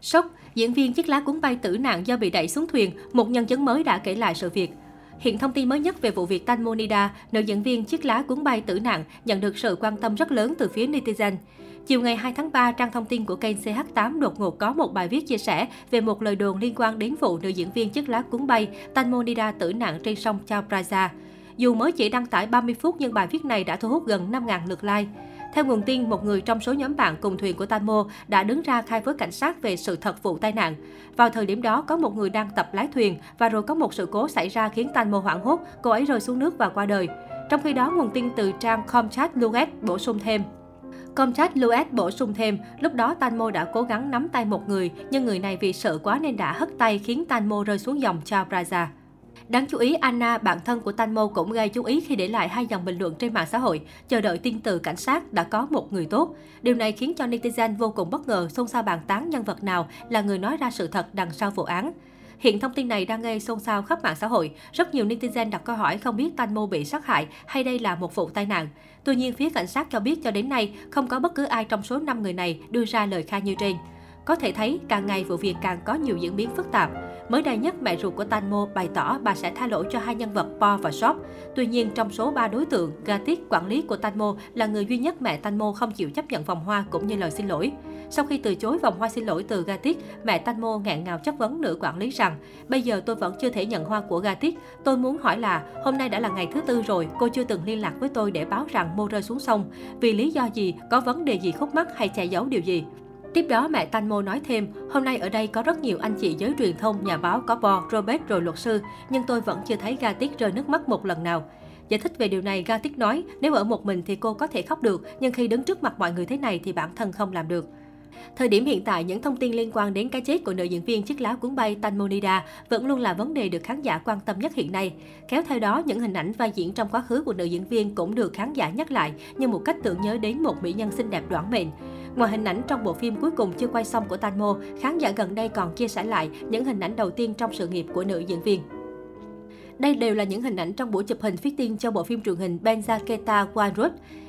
Sốc, diễn viên chiếc lá cuốn bay tử nạn do bị đẩy xuống thuyền, một nhân chứng mới đã kể lại sự việc. Hiện thông tin mới nhất về vụ việc Tan Monida, nữ diễn viên chiếc lá cuốn bay tử nạn, nhận được sự quan tâm rất lớn từ phía netizen. Chiều ngày 2 tháng 3, trang thông tin của kênh CH8 đột ngột có một bài viết chia sẻ về một lời đồn liên quan đến vụ nữ diễn viên chiếc lá cuốn bay Tan Monida tử nạn trên sông Chao Praza. Dù mới chỉ đăng tải 30 phút nhưng bài viết này đã thu hút gần 5.000 lượt like. Theo nguồn tin, một người trong số nhóm bạn cùng thuyền của Tanmo đã đứng ra khai với cảnh sát về sự thật vụ tai nạn. Vào thời điểm đó, có một người đang tập lái thuyền và rồi có một sự cố xảy ra khiến Tanmo hoảng hốt, cô ấy rơi xuống nước và qua đời. Trong khi đó, nguồn tin từ trang Comchat Luet bổ sung thêm. Comchat Luet bổ sung thêm, lúc đó Tanmo đã cố gắng nắm tay một người, nhưng người này vì sợ quá nên đã hất tay khiến Tanmo rơi xuống dòng Chao Praza. Đáng chú ý, Anna, bạn thân của Tanmo cũng gây chú ý khi để lại hai dòng bình luận trên mạng xã hội, chờ đợi tin từ cảnh sát đã có một người tốt. Điều này khiến cho netizen vô cùng bất ngờ xôn xao bàn tán nhân vật nào là người nói ra sự thật đằng sau vụ án. Hiện thông tin này đang gây xôn xao khắp mạng xã hội. Rất nhiều netizen đặt câu hỏi không biết Tanmo bị sát hại hay đây là một vụ tai nạn. Tuy nhiên, phía cảnh sát cho biết cho đến nay không có bất cứ ai trong số 5 người này đưa ra lời khai như trên. Có thể thấy, càng ngày vụ việc càng có nhiều diễn biến phức tạp. Mới đây nhất, mẹ ruột của Tanmo bày tỏ bà sẽ tha lỗi cho hai nhân vật Po và Shop. Tuy nhiên, trong số ba đối tượng, Gatik, quản lý của Tanmo, là người duy nhất mẹ Tanmo không chịu chấp nhận vòng hoa cũng như lời xin lỗi. Sau khi từ chối vòng hoa xin lỗi từ Gatik, mẹ Tanmo ngạn ngào chất vấn nữ quản lý rằng Bây giờ tôi vẫn chưa thể nhận hoa của Gatik. Tôi muốn hỏi là, hôm nay đã là ngày thứ tư rồi, cô chưa từng liên lạc với tôi để báo rằng Mo rơi xuống sông. Vì lý do gì, có vấn đề gì khúc mắc hay che giấu điều gì? Tiếp đó, mẹ Tanmo nói thêm, hôm nay ở đây có rất nhiều anh chị giới truyền thông, nhà báo có Bo, Robert rồi luật sư, nhưng tôi vẫn chưa thấy Gatic rơi nước mắt một lần nào. Giải thích về điều này, Gatic nói, nếu ở một mình thì cô có thể khóc được, nhưng khi đứng trước mặt mọi người thế này thì bản thân không làm được. Thời điểm hiện tại, những thông tin liên quan đến cái chết của nữ diễn viên chiếc lá cuốn bay Tanmonida vẫn luôn là vấn đề được khán giả quan tâm nhất hiện nay. Kéo theo đó, những hình ảnh vai diễn trong quá khứ của nữ diễn viên cũng được khán giả nhắc lại như một cách tưởng nhớ đến một mỹ nhân xinh đẹp đoản mệnh. Ngoài hình ảnh trong bộ phim cuối cùng chưa quay xong của Tanmo, khán giả gần đây còn chia sẻ lại những hình ảnh đầu tiên trong sự nghiệp của nữ diễn viên. Đây đều là những hình ảnh trong buổi chụp hình fitting cho bộ phim truyền hình Benzaketa One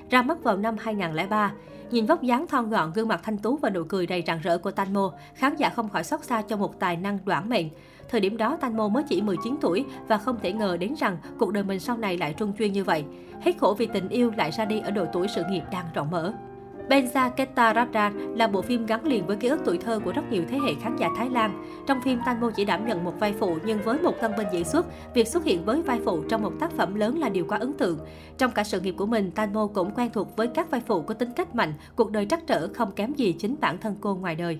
ra mắt vào năm 2003. Nhìn vóc dáng thon gọn, gương mặt thanh tú và nụ cười đầy rạng rỡ của Tanmo, khán giả không khỏi xót xa cho một tài năng đoản mệnh. Thời điểm đó, Tanmo mới chỉ 19 tuổi và không thể ngờ đến rằng cuộc đời mình sau này lại trung chuyên như vậy. Hết khổ vì tình yêu lại ra đi ở độ tuổi sự nghiệp đang rộng mở. Benza Ketarada là bộ phim gắn liền với ký ức tuổi thơ của rất nhiều thế hệ khán giả Thái Lan. Trong phim, Tanmo chỉ đảm nhận một vai phụ nhưng với một tân binh diễn xuất, việc xuất hiện với vai phụ trong một tác phẩm lớn là điều quá ấn tượng. Trong cả sự nghiệp của mình, Tanmo cũng quen thuộc với các vai phụ có tính cách mạnh, cuộc đời trắc trở không kém gì chính bản thân cô ngoài đời.